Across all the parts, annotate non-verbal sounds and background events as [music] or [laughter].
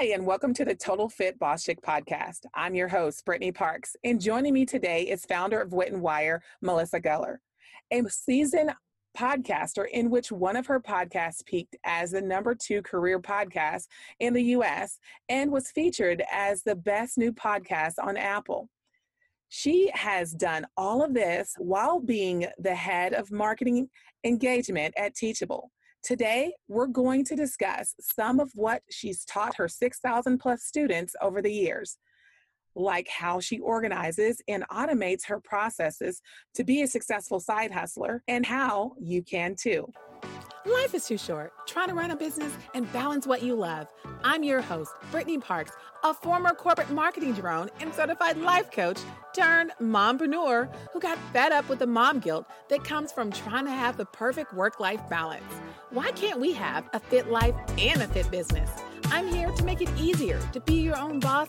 Hi, and welcome to the Total Fit Boss Chick podcast. I'm your host, Brittany Parks, and joining me today is founder of Wit and Wire, Melissa Geller, a seasoned podcaster in which one of her podcasts peaked as the number two career podcast in the US and was featured as the best new podcast on Apple. She has done all of this while being the head of marketing engagement at Teachable. Today, we're going to discuss some of what she's taught her 6,000 plus students over the years, like how she organizes and automates her processes to be a successful side hustler, and how you can too. Life is too short. Trying to run a business and balance what you love. I'm your host, Brittany Parks, a former corporate marketing drone and certified life coach turned mompreneur who got fed up with the mom guilt that comes from trying to have the perfect work life balance. Why can't we have a fit life and a fit business? I'm here to make it easier to be your own boss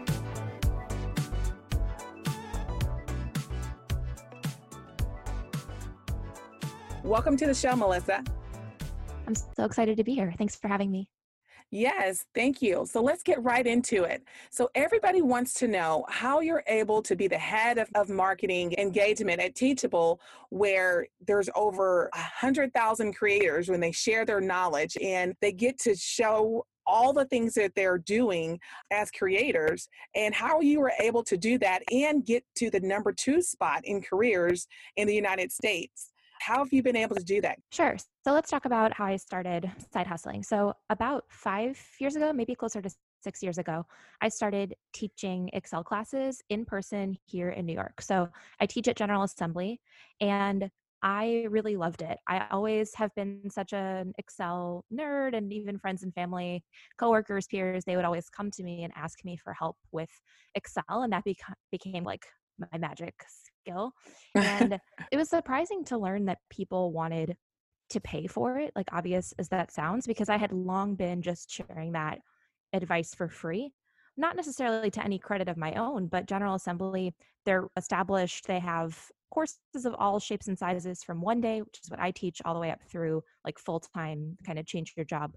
Welcome to the show, Melissa. I'm so excited to be here. Thanks for having me. Yes, thank you. So let's get right into it. So, everybody wants to know how you're able to be the head of, of marketing engagement at Teachable, where there's over a 100,000 creators when they share their knowledge and they get to show all the things that they're doing as creators and how you were able to do that and get to the number two spot in careers in the United States. How have you been able to do that? Sure. So let's talk about how I started side hustling. So, about five years ago, maybe closer to six years ago, I started teaching Excel classes in person here in New York. So, I teach at General Assembly and I really loved it. I always have been such an Excel nerd, and even friends and family, coworkers, peers, they would always come to me and ask me for help with Excel. And that beca- became like my magic skill. And [laughs] it was surprising to learn that people wanted to pay for it, like obvious as that sounds, because I had long been just sharing that advice for free. Not necessarily to any credit of my own, but General Assembly, they're established. They have courses of all shapes and sizes from one day, which is what I teach, all the way up through like full time kind of change your job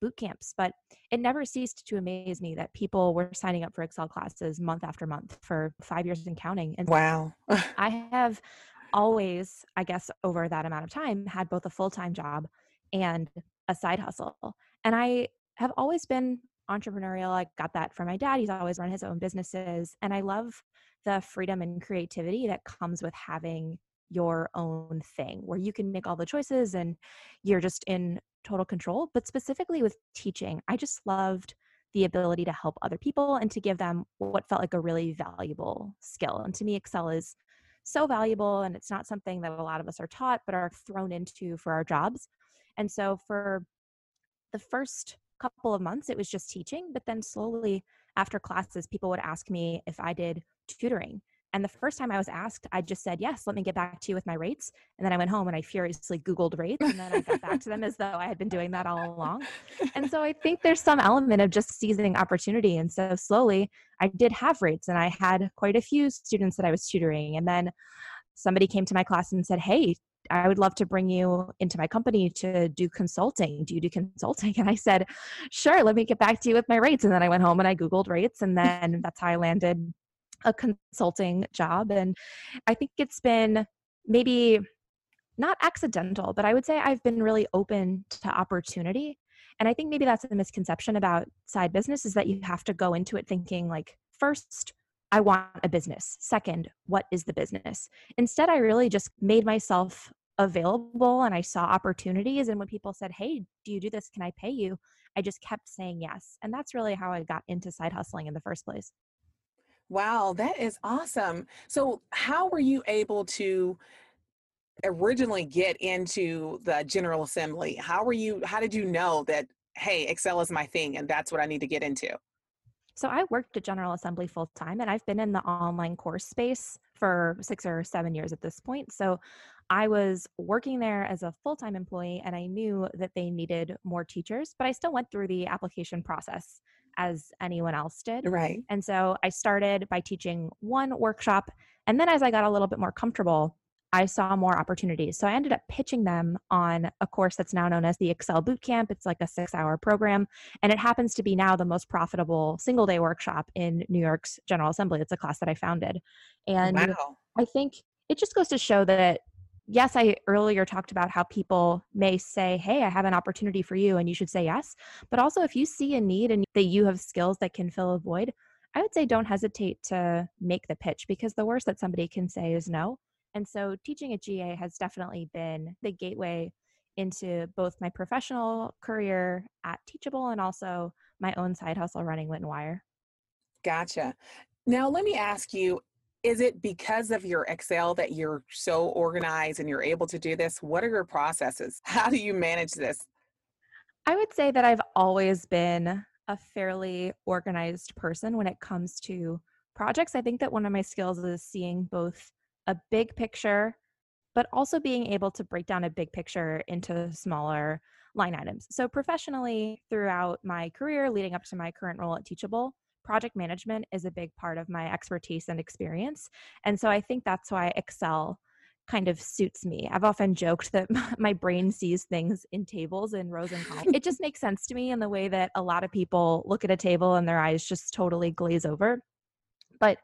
boot camps. But it never ceased to amaze me that people were signing up for Excel classes month after month for five years and counting. And wow. [laughs] I have always, I guess, over that amount of time, had both a full time job and a side hustle. And I have always been entrepreneurial. I got that from my dad. He's always run his own businesses. And I love the freedom and creativity that comes with having your own thing where you can make all the choices and you're just in total control. But specifically with teaching, I just loved the ability to help other people and to give them what felt like a really valuable skill. And to me, Excel is so valuable and it's not something that a lot of us are taught but are thrown into for our jobs. And so for the first couple of months, it was just teaching. But then slowly after classes, people would ask me if I did tutoring. And the first time I was asked, I just said, yes, let me get back to you with my rates. And then I went home and I furiously Googled rates. And then I got back to them as though I had been doing that all along. And so I think there's some element of just seizing opportunity. And so slowly I did have rates and I had quite a few students that I was tutoring. And then somebody came to my class and said, hey, I would love to bring you into my company to do consulting. Do you do consulting? And I said, sure, let me get back to you with my rates. And then I went home and I Googled rates. And then that's how I landed a consulting job. And I think it's been maybe not accidental, but I would say I've been really open to opportunity. And I think maybe that's a misconception about side business is that you have to go into it thinking like, first, I want a business. Second, what is the business? Instead, I really just made myself available and I saw opportunities. And when people said, Hey, do you do this? Can I pay you? I just kept saying yes. And that's really how I got into side hustling in the first place. Wow, that is awesome. So, how were you able to originally get into the General Assembly? How were you how did you know that hey, Excel is my thing and that's what I need to get into? So I worked at General Assembly full time and I've been in the online course space for six or seven years at this point. So I was working there as a full time employee and I knew that they needed more teachers, but I still went through the application process as anyone else did. Right. And so I started by teaching one workshop. And then as I got a little bit more comfortable, I saw more opportunities. So I ended up pitching them on a course that's now known as the Excel Bootcamp. It's like a six hour program. And it happens to be now the most profitable single day workshop in New York's General Assembly. It's a class that I founded. And wow. I think it just goes to show that yes, I earlier talked about how people may say, Hey, I have an opportunity for you, and you should say yes. But also, if you see a need and that you have skills that can fill a void, I would say don't hesitate to make the pitch because the worst that somebody can say is no. And so, teaching at GA has definitely been the gateway into both my professional career at Teachable and also my own side hustle running Wit and Wire. Gotcha. Now, let me ask you is it because of your Excel that you're so organized and you're able to do this? What are your processes? [laughs] How do you manage this? I would say that I've always been a fairly organized person when it comes to projects. I think that one of my skills is seeing both a big picture, but also being able to break down a big picture into smaller line items. So, professionally, throughout my career leading up to my current role at Teachable, project management is a big part of my expertise and experience. And so I think that's why Excel kind of suits me. I've often joked that [laughs] my brain sees things in tables and rows and columns. it just [laughs] makes sense to me in the way that a lot of people look at a table and their eyes just totally glaze over. But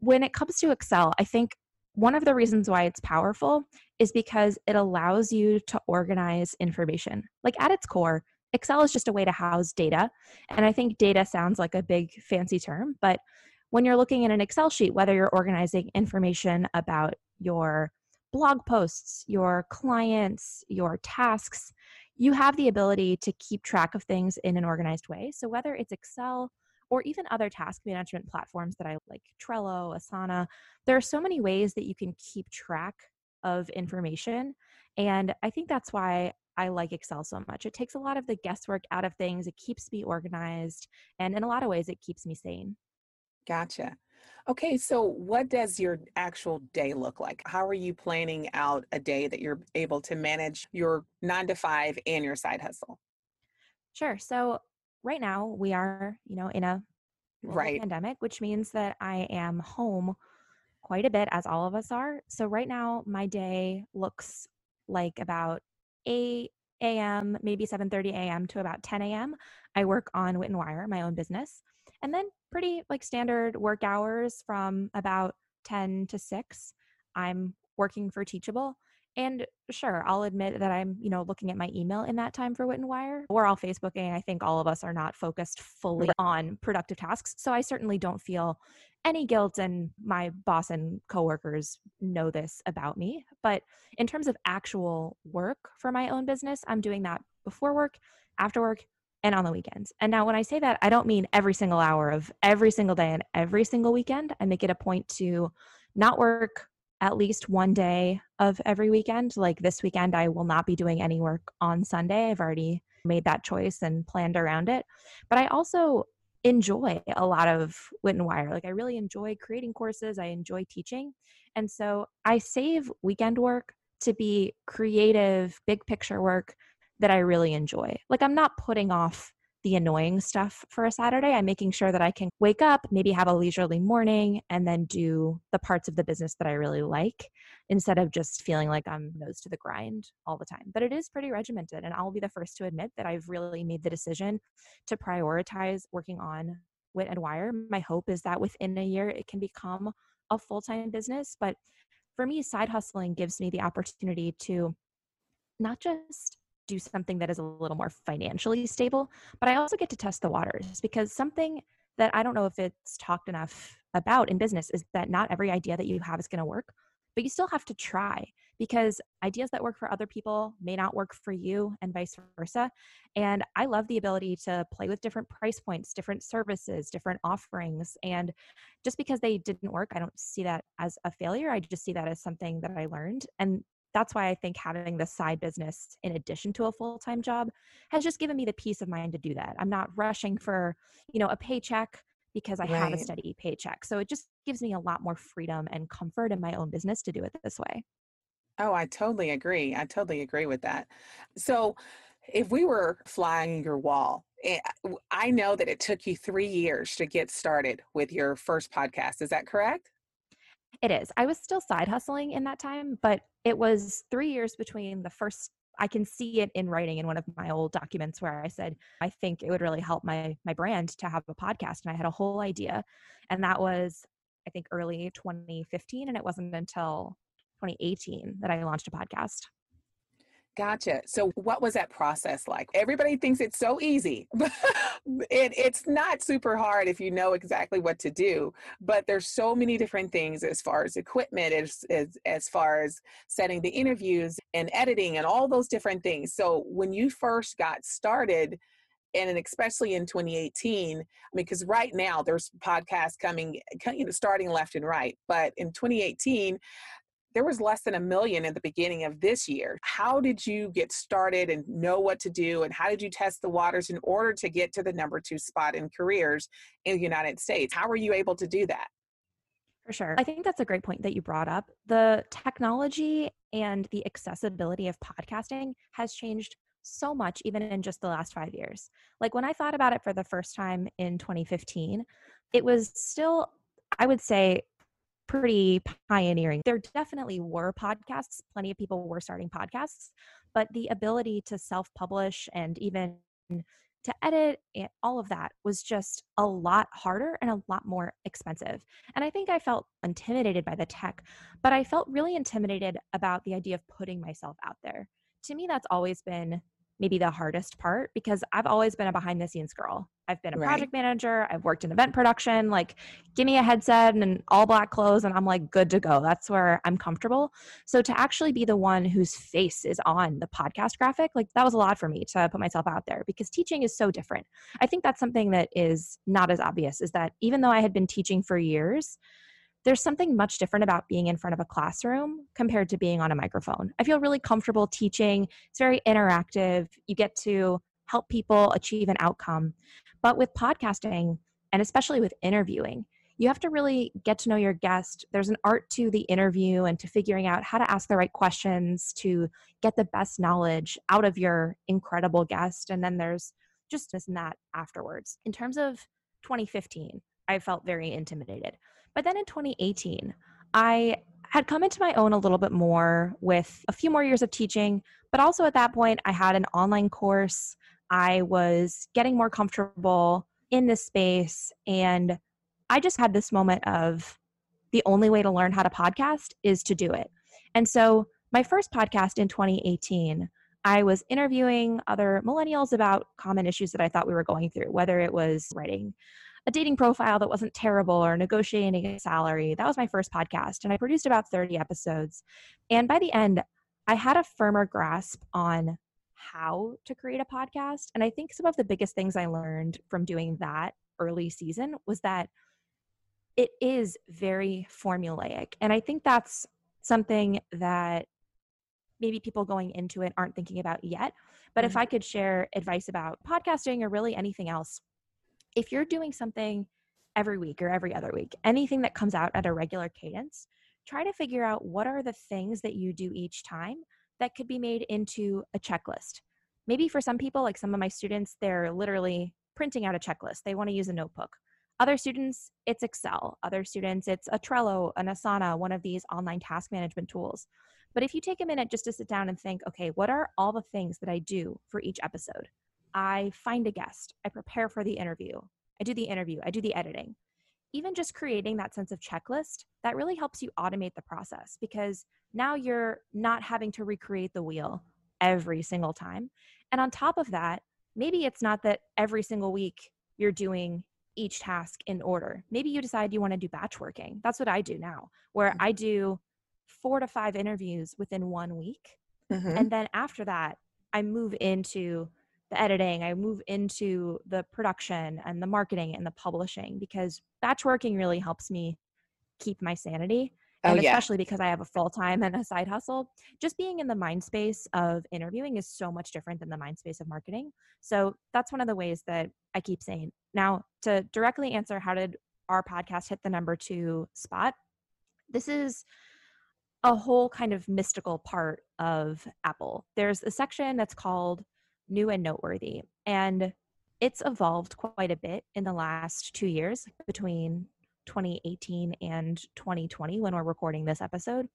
when it comes to Excel, I think one of the reasons why it's powerful is because it allows you to organize information. Like at its core, Excel is just a way to house data. And I think data sounds like a big fancy term, but when you're looking at an Excel sheet, whether you're organizing information about your blog posts, your clients, your tasks, you have the ability to keep track of things in an organized way. So whether it's Excel or even other task management platforms that I like, Trello, Asana, there are so many ways that you can keep track of information. And I think that's why I like Excel so much. It takes a lot of the guesswork out of things, it keeps me organized, and in a lot of ways, it keeps me sane. Gotcha. Okay, so what does your actual day look like? How are you planning out a day that you're able to manage your nine to five and your side hustle? Sure. So right now we are, you know, in a right pandemic, which means that I am home quite a bit, as all of us are. So right now my day looks like about 8 a.m., maybe 7:30 a.m. to about 10 a.m. I work on Wit and Wire, my own business. And then pretty like standard work hours from about 10 to 6. I'm working for Teachable. And sure, I'll admit that I'm, you know, looking at my email in that time for Wit and Wire. We're all Facebooking. I think all of us are not focused fully right. on productive tasks. So I certainly don't feel any guilt and my boss and coworkers know this about me. But in terms of actual work for my own business, I'm doing that before work, after work, and on the weekends. And now when I say that, I don't mean every single hour of every single day and every single weekend. I make it a point to not work at least one day of every weekend. Like this weekend, I will not be doing any work on Sunday. I've already made that choice and planned around it. But I also enjoy a lot of Wit and Wire. Like I really enjoy creating courses, I enjoy teaching. And so I save weekend work to be creative, big picture work that I really enjoy. Like I'm not putting off the annoying stuff for a Saturday. I'm making sure that I can wake up, maybe have a leisurely morning, and then do the parts of the business that I really like instead of just feeling like I'm nose to the grind all the time. But it is pretty regimented. And I'll be the first to admit that I've really made the decision to prioritize working on Wit and Wire. My hope is that within a year, it can become a full time business. But for me, side hustling gives me the opportunity to not just do something that is a little more financially stable, but I also get to test the waters because something that I don't know if it's talked enough about in business is that not every idea that you have is going to work, but you still have to try because ideas that work for other people may not work for you and vice versa. And I love the ability to play with different price points, different services, different offerings. And just because they didn't work, I don't see that as a failure. I just see that as something that I learned. And that's why I think having this side business in addition to a full-time job has just given me the peace of mind to do that. I'm not rushing for, you know, a paycheck because I Right. have a steady paycheck. So it just gives me a lot more freedom and comfort in my own business to do it this way. Oh, I totally agree. I totally agree with that. So, if we were flying your wall, eh, I know that it took you three years to get started with your first podcast. Is that correct? It is. I was still side hustling in that time, but it was three years between the first. I can see it in writing in one of my old documents where I said I think it would really help my my brand to have a podcast, and I had a whole idea, and that was I think early 2015, and it wasn't until 2018 that I launched a podcast. Gotcha. So, what was that process like? Everybody thinks it's so easy. [laughs] it, it's not super hard if you know exactly what to do, but there's so many different things as far as equipment, as, as, as far as setting the interviews and editing and all those different things. So, when you first got started, and especially in 2018, I mean, because right now there's podcasts coming, you know, starting left and right. But in 2018, there was less than a million in the beginning of this year. How did you get started and know what to do? And how did you test the waters in order to get to the number two spot in careers in the United States? How were you able to do that? For sure. I think that's a great point that you brought up. The technology and the accessibility of podcasting has changed so much, even in just the last five years. Like when I thought about it for the first time in 2015, it was still, I would say, pretty pioneering. There definitely were podcasts, plenty of people were starting podcasts, but the ability to self publish and even to edit all of that was just a lot harder and a lot more expensive. And I think I felt intimidated by the tech, but I felt really intimidated about the idea of putting myself out there. To me, that's always been maybe the hardest part because I've always been a behind the scenes girl. I've been a Right. project manager, I've worked in event production, like give me a headset and all black clothes and I'm like good to go. That's where I'm comfortable. So to actually be the one whose face is on the podcast graphic, like that was a lot for me to put myself out there because teaching is so different. I think that's something that is not as obvious is that even though I had been teaching for years, there's something much different about being in front of a classroom compared to being on a microphone. I feel really comfortable teaching. It's very interactive. You get to help people achieve an outcome. But with podcasting, and especially with interviewing, you have to really get to know your guest. There's an art to the interview and to figuring out how to ask the right questions to get the best knowledge out of your incredible guest. And then there's just this and that afterwards. In terms of 2015, I felt very intimidated. But then in 2018, I had come into my own a little bit more with a few more years of teaching, but also at that point, I had an online course. I was getting more comfortable in this space. And I just had this moment of the only way to learn how to podcast is to do it. And so, my first podcast in 2018, I was interviewing other millennials about common issues that I thought we were going through, whether it was writing a dating profile that wasn't terrible or negotiating a salary. That was my first podcast, and I produced about 30 episodes. And by the end, I had a firmer grasp on how to create a podcast. And I think some of the biggest things I learned from doing that early season was that it is very formulaic. And I think that's something that maybe people going into it aren't thinking about yet. But if Mhm. I could share advice about podcasting or really anything else, if you're doing something every week or every other week, anything that comes out at a regular cadence, try to figure out what are the things that you do each time that could be made into a checklist. Maybe for some people, like some of my students, they're literally printing out a checklist. They want to use a notebook. Other students, it's Excel. Other students, it's a Trello, an Asana, one of these online task management tools. But if you take a minute just to sit down and think, okay, what are all the things that I do for each episode? I find a guest, I prepare for the interview, I do the interview, I do the editing. Even just creating that sense of checklist, that really helps you automate the process because now you're not having to recreate the wheel every single time. And on top of that, maybe it's not that every single week you're doing each task in order. Maybe you decide you want to do batch working. That's what I do now, where I do four to five interviews within one week. Mhm. And then after that, I move into the editing, I move into the production and the marketing and the publishing because batch working really helps me keep my sanity. Oh, And yeah. especially because I have a full time and a side hustle, just being in the mind space of interviewing is so much different than the mind space of marketing. So that's one of the ways that I keep saying Now, to directly answer how did our podcast hit the number two spot, this is a whole kind of mystical part of Apple. There's a section that's called New and Noteworthy, and it's evolved quite a bit in the last two years between 2018 and 2020 when we're recording this episode.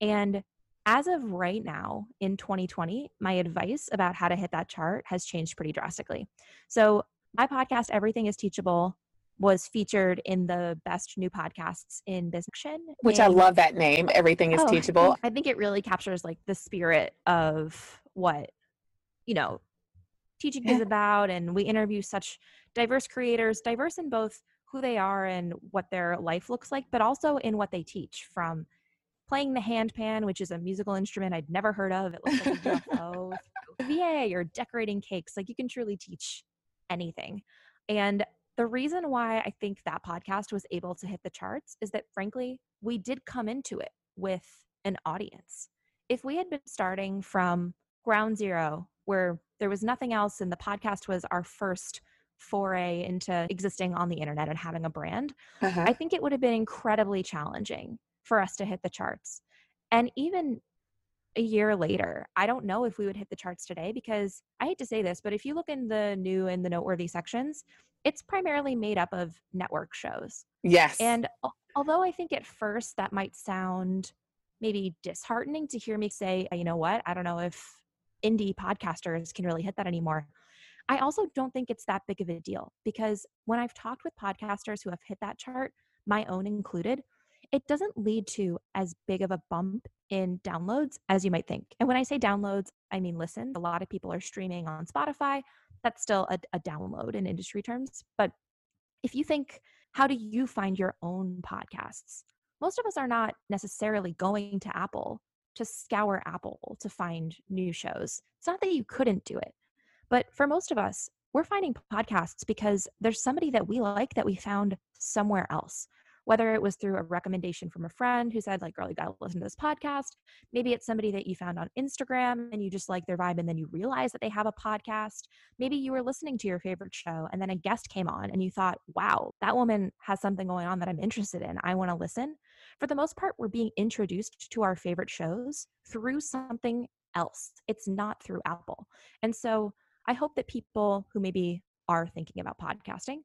And as of right now in 2020, my advice about how to hit that chart has changed pretty drastically. So, my podcast, Everything is Teachable, was featured in the best new podcasts in business. Which I love that name. Everything is oh, teachable. I think it really captures like the spirit of what, you know, teaching yeah. is about. And we interview such diverse creators, diverse in both who they are and what their life looks like, but also in what they teach from playing the handpan, which is a musical instrument I'd never heard of. It looks like a UFO. [laughs] VA or decorating cakes. Like you can truly teach anything. And the reason why I think that podcast was able to hit the charts is that frankly, we did come into it with an audience. If we had been starting from ground zero, where there was nothing else and the podcast was our first foray into existing on the internet and having a brand, uh-huh. I think it would have been incredibly challenging for us to hit the charts. And even a year later, I don't know if we would hit the charts today because I hate to say this, but if you look in the new and the noteworthy sections, it's primarily made up of network shows. Yes. And although I think at first that might sound maybe disheartening to hear me say, you know what, I don't know if indie podcasters can really hit that anymore. I also don't think it's that big of a deal because when I've talked with podcasters who have hit that chart, my own included, it doesn't lead to as big of a bump in downloads as you might think. And when I say downloads, I mean listen. A lot of people are streaming on Spotify. That's still a, a download in industry terms. But if you think, how do you find your own podcasts? Most of us are not necessarily going to Apple to scour Apple to find new shows. It's not that you couldn't do it. But for most of us, we're finding podcasts because there's somebody that we like that we found somewhere else. Whether it was through a recommendation from a friend who said like girl you gotta listen to this podcast. Maybe it's somebody that you found on instagram and you just like their vibe and then you realize that they have a podcast. Maybe you were listening to your favorite show and then a guest came on and you thought wow that woman has something going on that i'm interested in. I want to listen. For the most part we're being introduced to our favorite shows through something else. It's not through apple. And so i hope that people who maybe are thinking about podcasting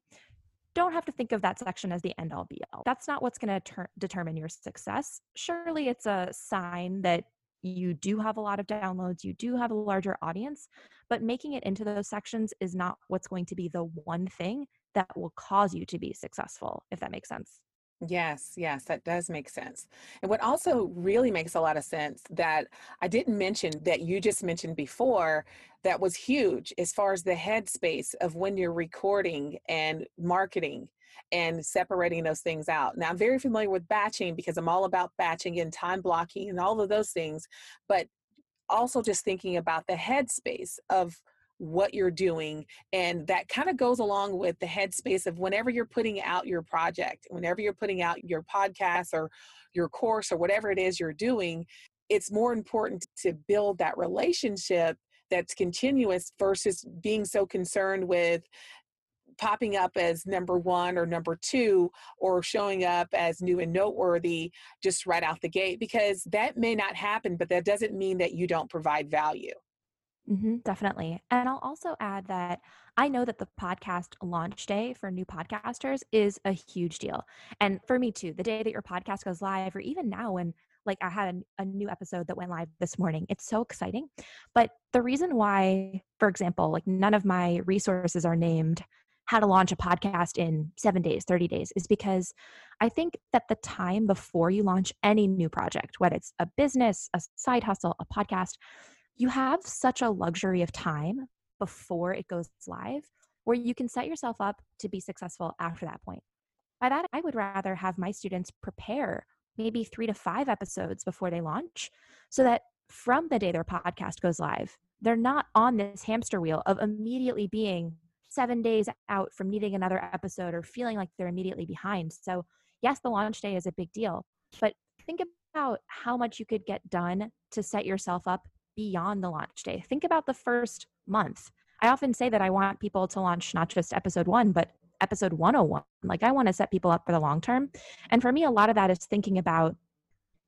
don't have to think of that section as the end all be all. That's not what's going to ter- determine your success. Surely it's a sign that you do have a lot of downloads, you do have a larger audience, but making it into those sections is not what's going to be the one thing that will cause you to be successful, if that makes sense. Yes, yes, that does make sense. And what also really makes a lot of sense that I didn't mention that you just mentioned before that was huge as far as the headspace of when you're recording and marketing and separating those things out. Now, I'm very familiar with batching because I'm all about batching and time blocking and all of those things, but also just thinking about the headspace of what you're doing. And that kind of goes along with the headspace of whenever you're putting out your project, whenever you're putting out your podcast or your course or whatever it is you're doing, it's more important to build that relationship that's continuous versus being so concerned with popping up as number one or number two or showing up as new and noteworthy just right out the gate because that may not happen but that doesn't mean that you don't provide value Mm-hmm, definitely. And I'll also add that I know that the podcast launch day for new podcasters is a huge deal. And for me too, the day that your podcast goes live, or even now when like I had a, a new episode that went live this morning, it's so exciting. But the reason why, for example, like none of my resources are named how to launch a podcast in seven days, 30 days, is because I think that the time before you launch any new project, whether it's a business, a side hustle, a podcast, you have such a luxury of time before it goes live where you can set yourself up to be successful after that point. By that, I would rather have my students prepare maybe three to five episodes before they launch so that from the day their podcast goes live, they're not on this hamster wheel of immediately being seven days out from needing another episode or feeling like they're immediately behind. So, yes, the launch day is a big deal, but think about how much you could get done to set yourself up beyond the launch day. Think about the first month. I often say that I want people to launch not just episode one, but episode 101. Like I want to set people up for the long term. And for me, a lot of that is thinking about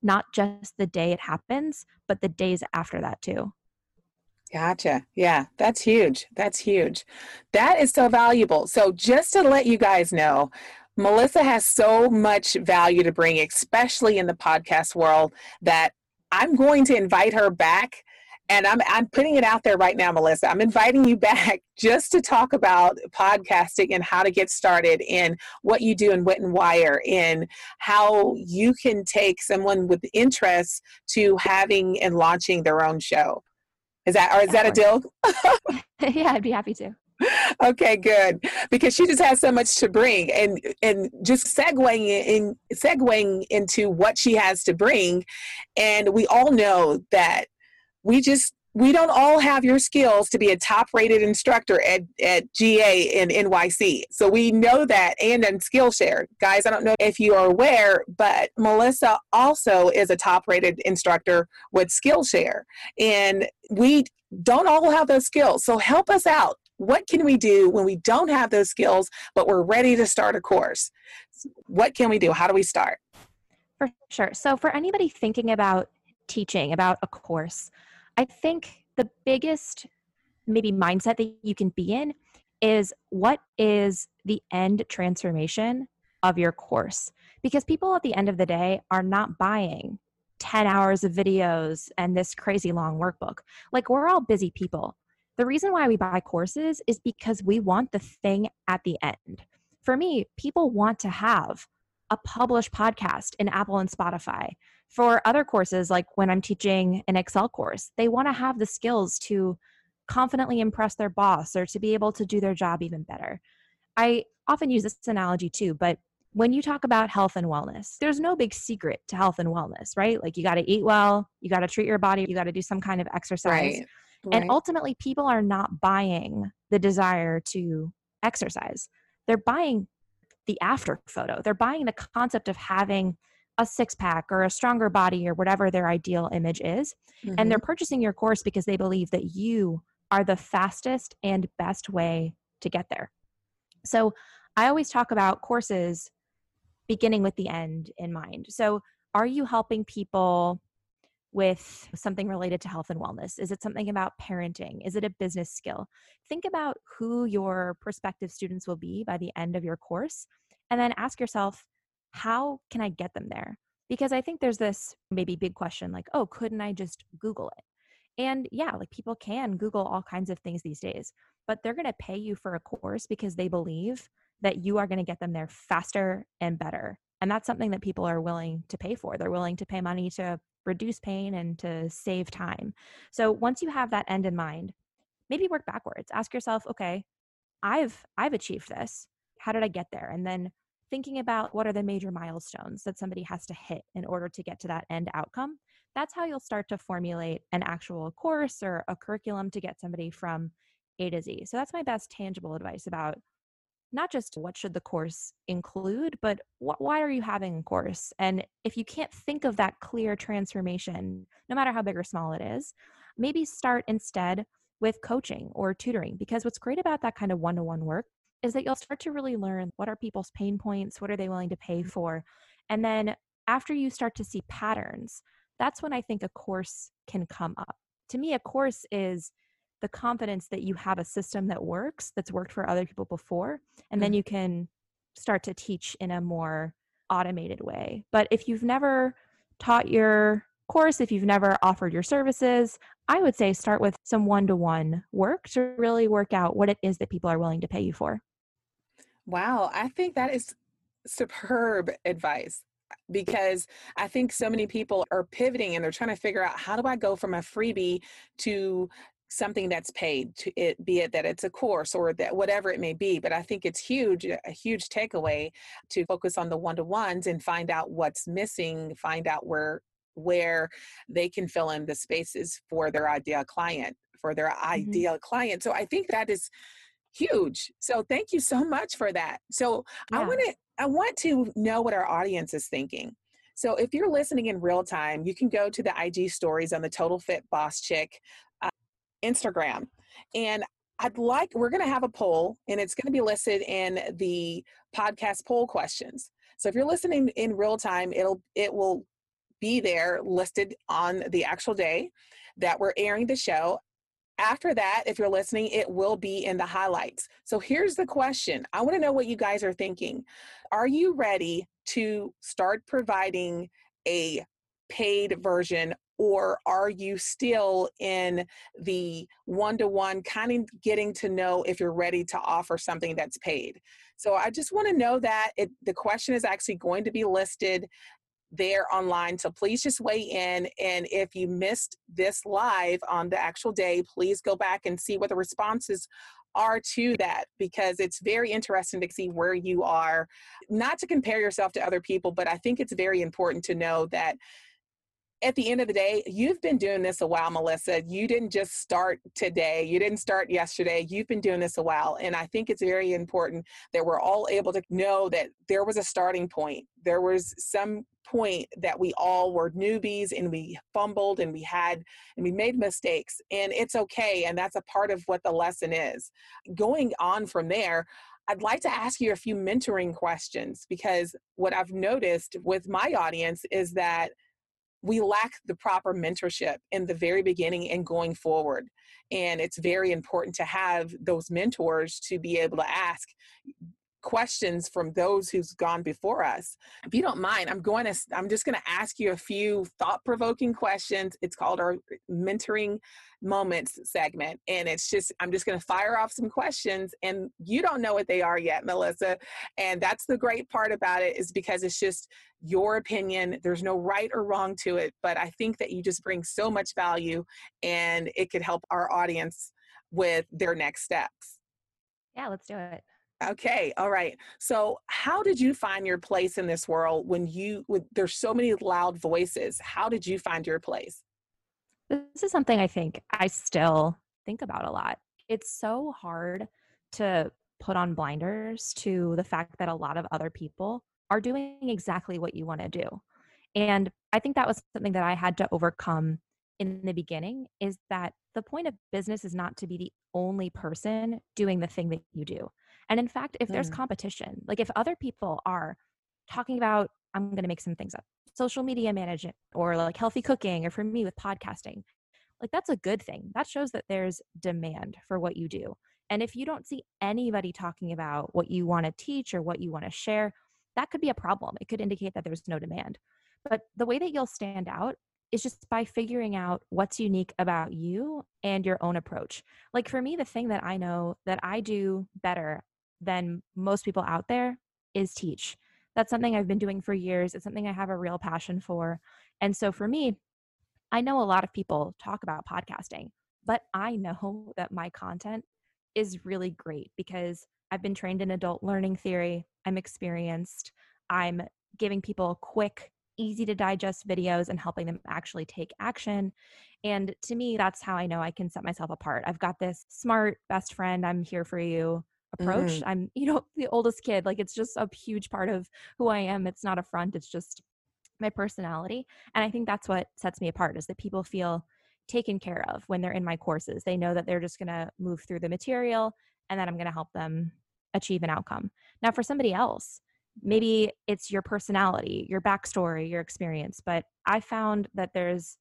not just the day it happens, but the days after that too. Gotcha. Yeah, that's huge. That's huge. That is so valuable. So, just to let you guys know, Melissa has so much value to bring, especially in the podcast world, that I'm going to invite her back. And I'm, I'm putting it out there right now, Melissa. I'm inviting you back [laughs] just to talk about podcasting and how to get started and what you do in Wit and Wire and how you can take someone with interest to having and launching their own show. Is that or is that a deal? [laughs] [laughs] yeah, I'd be happy to. Okay, good. Because she just has so much to bring, and and just segueing in segueing into what she has to bring, and we all know that we just we don't all have your skills to be a top rated instructor at, at GA in NYC. So we know that and in Skillshare. Guys, I don't know if you are aware, but Melissa also is a top rated instructor with Skillshare. And we don't all have those skills. So help us out. What can we do when we don't have those skills, but we're ready to start a course? What can we do? How do we start? For sure. So, for anybody thinking about teaching, about a course, I think the biggest maybe mindset that you can be in is what is the end transformation of your course? Because people at the end of the day are not buying 10 hours of videos and this crazy long workbook. Like, we're all busy people. The reason why we buy courses is because we want the thing at the end. For me, people want to have a published podcast in Apple and Spotify. For other courses, like when I'm teaching an Excel course, they want to have the skills to confidently impress their boss or to be able to do their job even better. I often use this analogy too, but when you talk about health and wellness, there's no big secret to health and wellness, right? Like you got to eat well, you got to treat your body, you got to do some kind of exercise. Right. Right. And ultimately, people are not buying the desire to exercise. They're buying the after photo. They're buying the concept of having a six pack or a stronger body or whatever their ideal image is. Mm-hmm. And they're mm-hmm. purchasing your course because they believe that you are the fastest and best way to get there. So I always talk about courses beginning with the end in mind. So are you helping people with something related to health and wellness? Is it something about parenting? Is it a business skill? Think about who your prospective students will be by the end of your course and then ask yourself, how can I get them there? Because I think there's this maybe big question like, oh, couldn't I just Google it? And yeah, like people can Google all kinds of things these days, but they're going to pay you for a course because they believe that you are going to get them there faster and better. And that's something that people are willing to pay for. They're willing to pay money to reduce pain and to save time. So once you have that end in mind, maybe work backwards. Ask yourself, okay, I've I've achieved this. How did I get there? And then thinking about what are the major milestones that somebody has to hit in order to get to that end outcome, that's how you'll start to formulate an actual course or a curriculum to get somebody from A to Z. So that's my best tangible advice about not just what should the course include, but wh- why are you having a course? And if you can't think of that clear transformation, no matter how big or small it is, maybe start instead with coaching or tutoring. Because what's great about that kind of one to one work is that you'll start to really learn what are people's pain points, what are they willing to pay mm-hmm. for. And then after you start to see patterns, that's when I think a course can come up. To me, a course is the confidence that you have a system that works, that's worked for other people before, and mm-hmm. then you can start to teach in a more automated way. But if you've never taught your course, if you've never offered your services, I would say start with some one to one work to really work out what it is that people are willing to pay you for. Wow, I think that is superb advice because I think so many people are pivoting and they're trying to figure out how do I go from a freebie to something that's paid to it be it that it's a course or that whatever it may be but i think it's huge a huge takeaway to focus on the one-to-ones and find out what's missing find out where where they can fill in the spaces for their ideal client for their mm-hmm. ideal client so i think that is huge so thank you so much for that so yeah. i want to i want to know what our audience is thinking so if you're listening in real time you can go to the ig stories on the total fit boss chick uh, instagram and I'd like, we're going to have a poll and it's going to be listed in the podcast poll questions. So if you're listening in real time, it'll, it will be there listed on the actual day that we're airing the show. After that, if you're listening, it will be in the highlights. So here's the question I want to know what you guys are thinking. Are you ready to start providing a paid version or are you still in the one-to-one kind of getting to know if you're ready to offer something that's paid so i just want to know that it, the question is actually going to be listed there online. So please just weigh in and if you missed this live on the actual day please go back and see what the responses are to that because it's very interesting to see where you are. Not to compare yourself to other people but i think it's very important to know that at the end of the day, you've been doing this a while, Melissa. You didn't just start today. You didn't start yesterday. You've been doing this a while. And I think it's very important that we're all able to know that there was a starting point. There was some point that we all were newbies and we fumbled and we had and we made mistakes. And it's okay. And that's a part of what the lesson is. Going on from there, I'd like to ask you a few mentoring questions because what I've noticed with my audience is that we lack the proper mentorship in the very beginning and going forward. And it's very important to have those mentors to be able to ask questions from those who's gone before us. If you don't mind, I'm going to I'm just going to ask you a few thought-provoking questions. It's called our mentoring moments segment and it's just I'm just going to fire off some questions and you don't know what they are yet, Melissa. And that's the great part about it is because it's just your opinion. There's no right or wrong to it, but I think that you just bring so much value and it could help our audience with their next steps. Yeah, let's do it. Okay, all right. So, how did you find your place in this world when you with there's so many loud voices? How did you find your place? This is something I think I still think about a lot. It's so hard to put on blinders to the fact that a lot of other people are doing exactly what you want to do. And I think that was something that I had to overcome in the beginning is that the point of business is not to be the only person doing the thing that you do. And in fact, if there's mm. competition, like if other people are talking about, I'm going to make some things up, social media management or like healthy cooking, or for me with podcasting, like that's a good thing. That shows that there's demand for what you do. And if you don't see anybody talking about what you want to teach or what you want to share, that could be a problem. It could indicate that there's no demand. But the way that you'll stand out is just by figuring out what's unique about you and your own approach. Like for me, the thing that I know that I do better than most people out there is teach. That's something I've been doing for years. It's something I have a real passion for. And so for me, I know a lot of people talk about podcasting, but I know [laughs] that my content is really great because I've been trained in adult learning theory. I'm experienced. I'm giving people quick, easy to digest videos and helping them actually take action. And to me, that's how I know I can set myself apart. I've got this smart best friend, I'm here for you approach. Mm-hmm. I'm, you know, [laughs] the oldest kid. Like it's just a huge part of who I am. It's not a front, it's just my personality. And I think that's what sets me apart is that people feel taken care of when they're in my courses. They know that they're just going to move through the material and that I'm going to help them achieve an outcome. Now, for somebody else, maybe it's your personality, your backstory, your experience, but I found that there's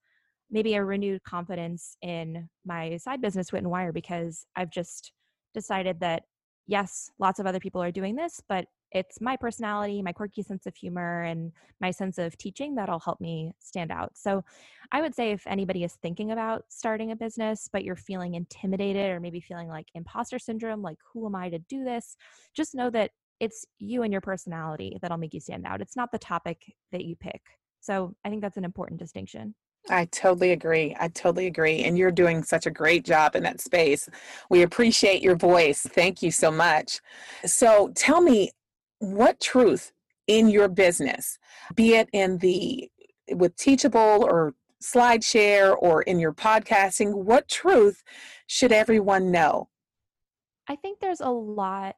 maybe a renewed confidence in my side business, Wit and Wire, because I've just decided that yes, lots of other people are doing this, but it's my personality, my quirky sense of humor, and my sense of teaching that'll help me stand out. So I would say if anybody is thinking about starting a business, but you're feeling intimidated or maybe feeling like imposter syndrome, like, who am I to do this? Just know that it's you and your personality that'll make you stand out. It's not the topic that you pick. So I think that's an important distinction. I totally agree. I totally agree. And you're doing such a great job in that space. We appreciate your voice. Thank you so much. So tell me, what truth in your business, be it in the with Teachable or SlideShare or in your podcasting, what truth should everyone know? I think there's a lot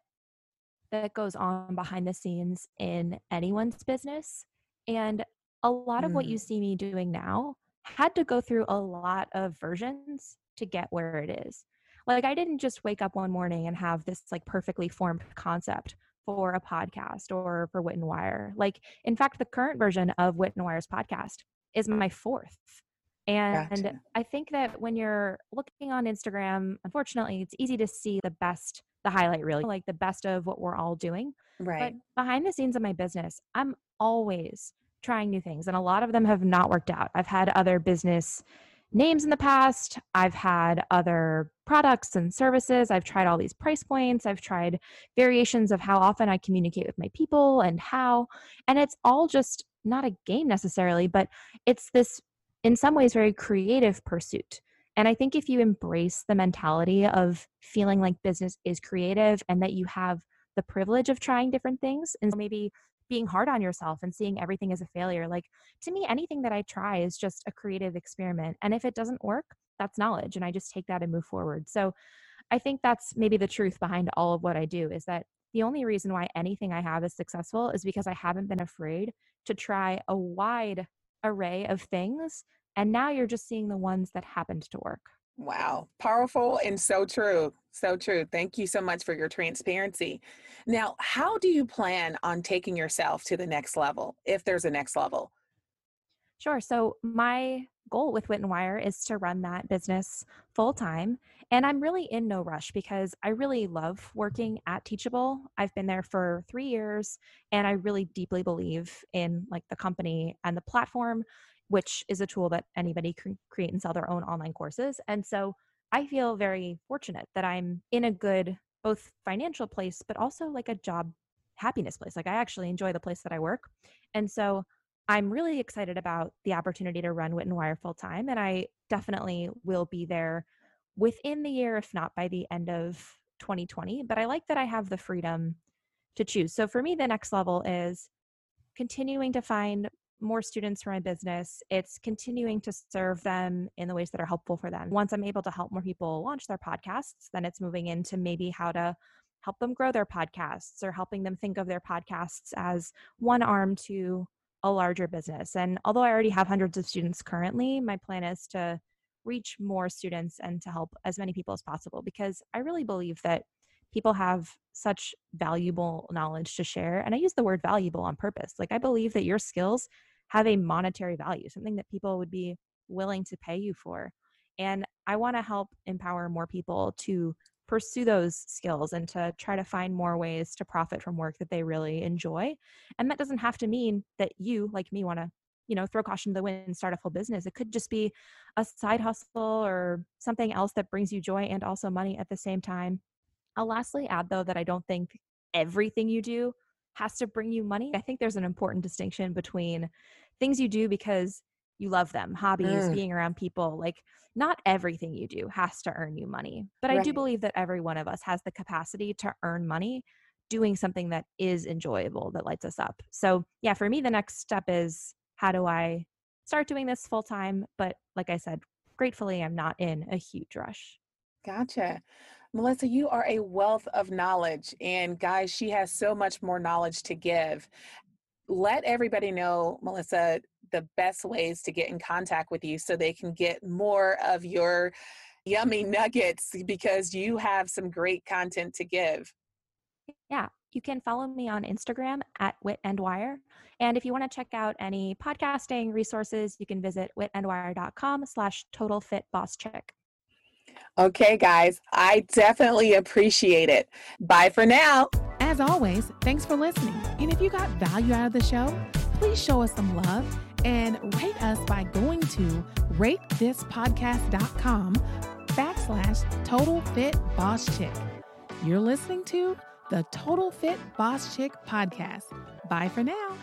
that goes on behind the scenes in anyone's business. And a lot of what you mm. see me doing now had to go through a lot of versions to get where it is. Like I didn't just wake up one morning and have this like perfectly formed concept for a podcast or for Wit and Wire. Like, in fact, the current version of Wit and Wire's podcast is my fourth. And gotcha. I think that when you're looking on Instagram, unfortunately, it's easy to see the best, the highlight really, like the best of what we're all doing. Right. But behind the scenes of my business, I'm always trying new things. And a lot of them have not worked out. I've had other business names in the past. I've had other products and services. I've tried all these price points. I've tried variations of how often I communicate with my people and how. And it's all just not a game necessarily, but it's this, in some ways, very creative pursuit. And I think if you embrace the mentality of feeling like business is creative and that you have the privilege of trying different things and maybe being hard on yourself and seeing everything as a failure. Like to me, anything that I try is just a creative experiment. And if it doesn't work, that's knowledge. And I just take that and move forward. So I think that's maybe the truth behind all of what I do is that the only reason why anything I have is successful is because I haven't been afraid to try a wide array of things. And now you're just seeing the ones that happened to work. Wow, powerful and so true. So true. Thank you so much for your transparency. Now, how do you plan on taking yourself to the next level if there's a next level? Sure. So, my goal with Wit and Wire is to run that business full time. And I'm really in no rush because I really love working at Teachable. I've been there for three years and I really deeply believe in like the company and the platform which is a tool that anybody can create and sell their own online courses. And so I feel very fortunate that I'm in a good both financial place, but also like a job happiness place. Like I actually enjoy the place that I work. And so I'm really excited about the opportunity to run Wit and Wire full time. And I definitely will be there within the year, if not by the end of 2020. But I like that I have the freedom to choose. So for me, the next level is continuing to find more students for my business. It's continuing to serve them in the ways that are helpful for them. Once I'm able to help more people launch their podcasts, then it's moving into maybe how to help them grow their podcasts or helping them think of their podcasts as one arm to a larger business. And although I already have hundreds of students currently, my plan is to reach more students and to help as many people as possible because I really believe that people have such valuable knowledge to share. And I use the word valuable on purpose. Like, I believe that your skills have a monetary value, something that people would be willing to pay you for. And I want to help empower more people to pursue those skills and to try to find more ways to profit from work that they really enjoy. And that doesn't have to mean that you, like me, want to you know throw caution to the wind and start a full business it could just be a side hustle or something else that brings you joy and also money at the same time i'll lastly add though that i don't think everything you do has to bring you money. I think there's an important distinction between things you do because you love them, hobbies, mm. being around people. Like, not everything you do has to earn you money. But right. I do believe that every one of us has the capacity to earn money doing something that is enjoyable, that lights us up. So, yeah, for me, the next step is how do I start doing this full time? But like I said, gratefully, I'm not in a huge rush. Gotcha. Melissa, you are a wealth of knowledge. And guys, she has so much more knowledge to give. Let everybody know, Melissa, the best ways to get in contact with you so they can get more of your yummy [laughs] nuggets because you have some great content to give. Yeah, you can follow me on Instagram at Wit and Wire. And if you want to check out any podcasting resources, you can visit witandwire.com slash total fit boss. Okay, guys, I definitely appreciate it. Bye for now. As always, thanks for listening. And if you got value out of the show, please show us some love and rate us by going to ratethispodcast.com backslash total fit boss chick. You're listening to the Total Fit Boss Chick podcast. Bye for now.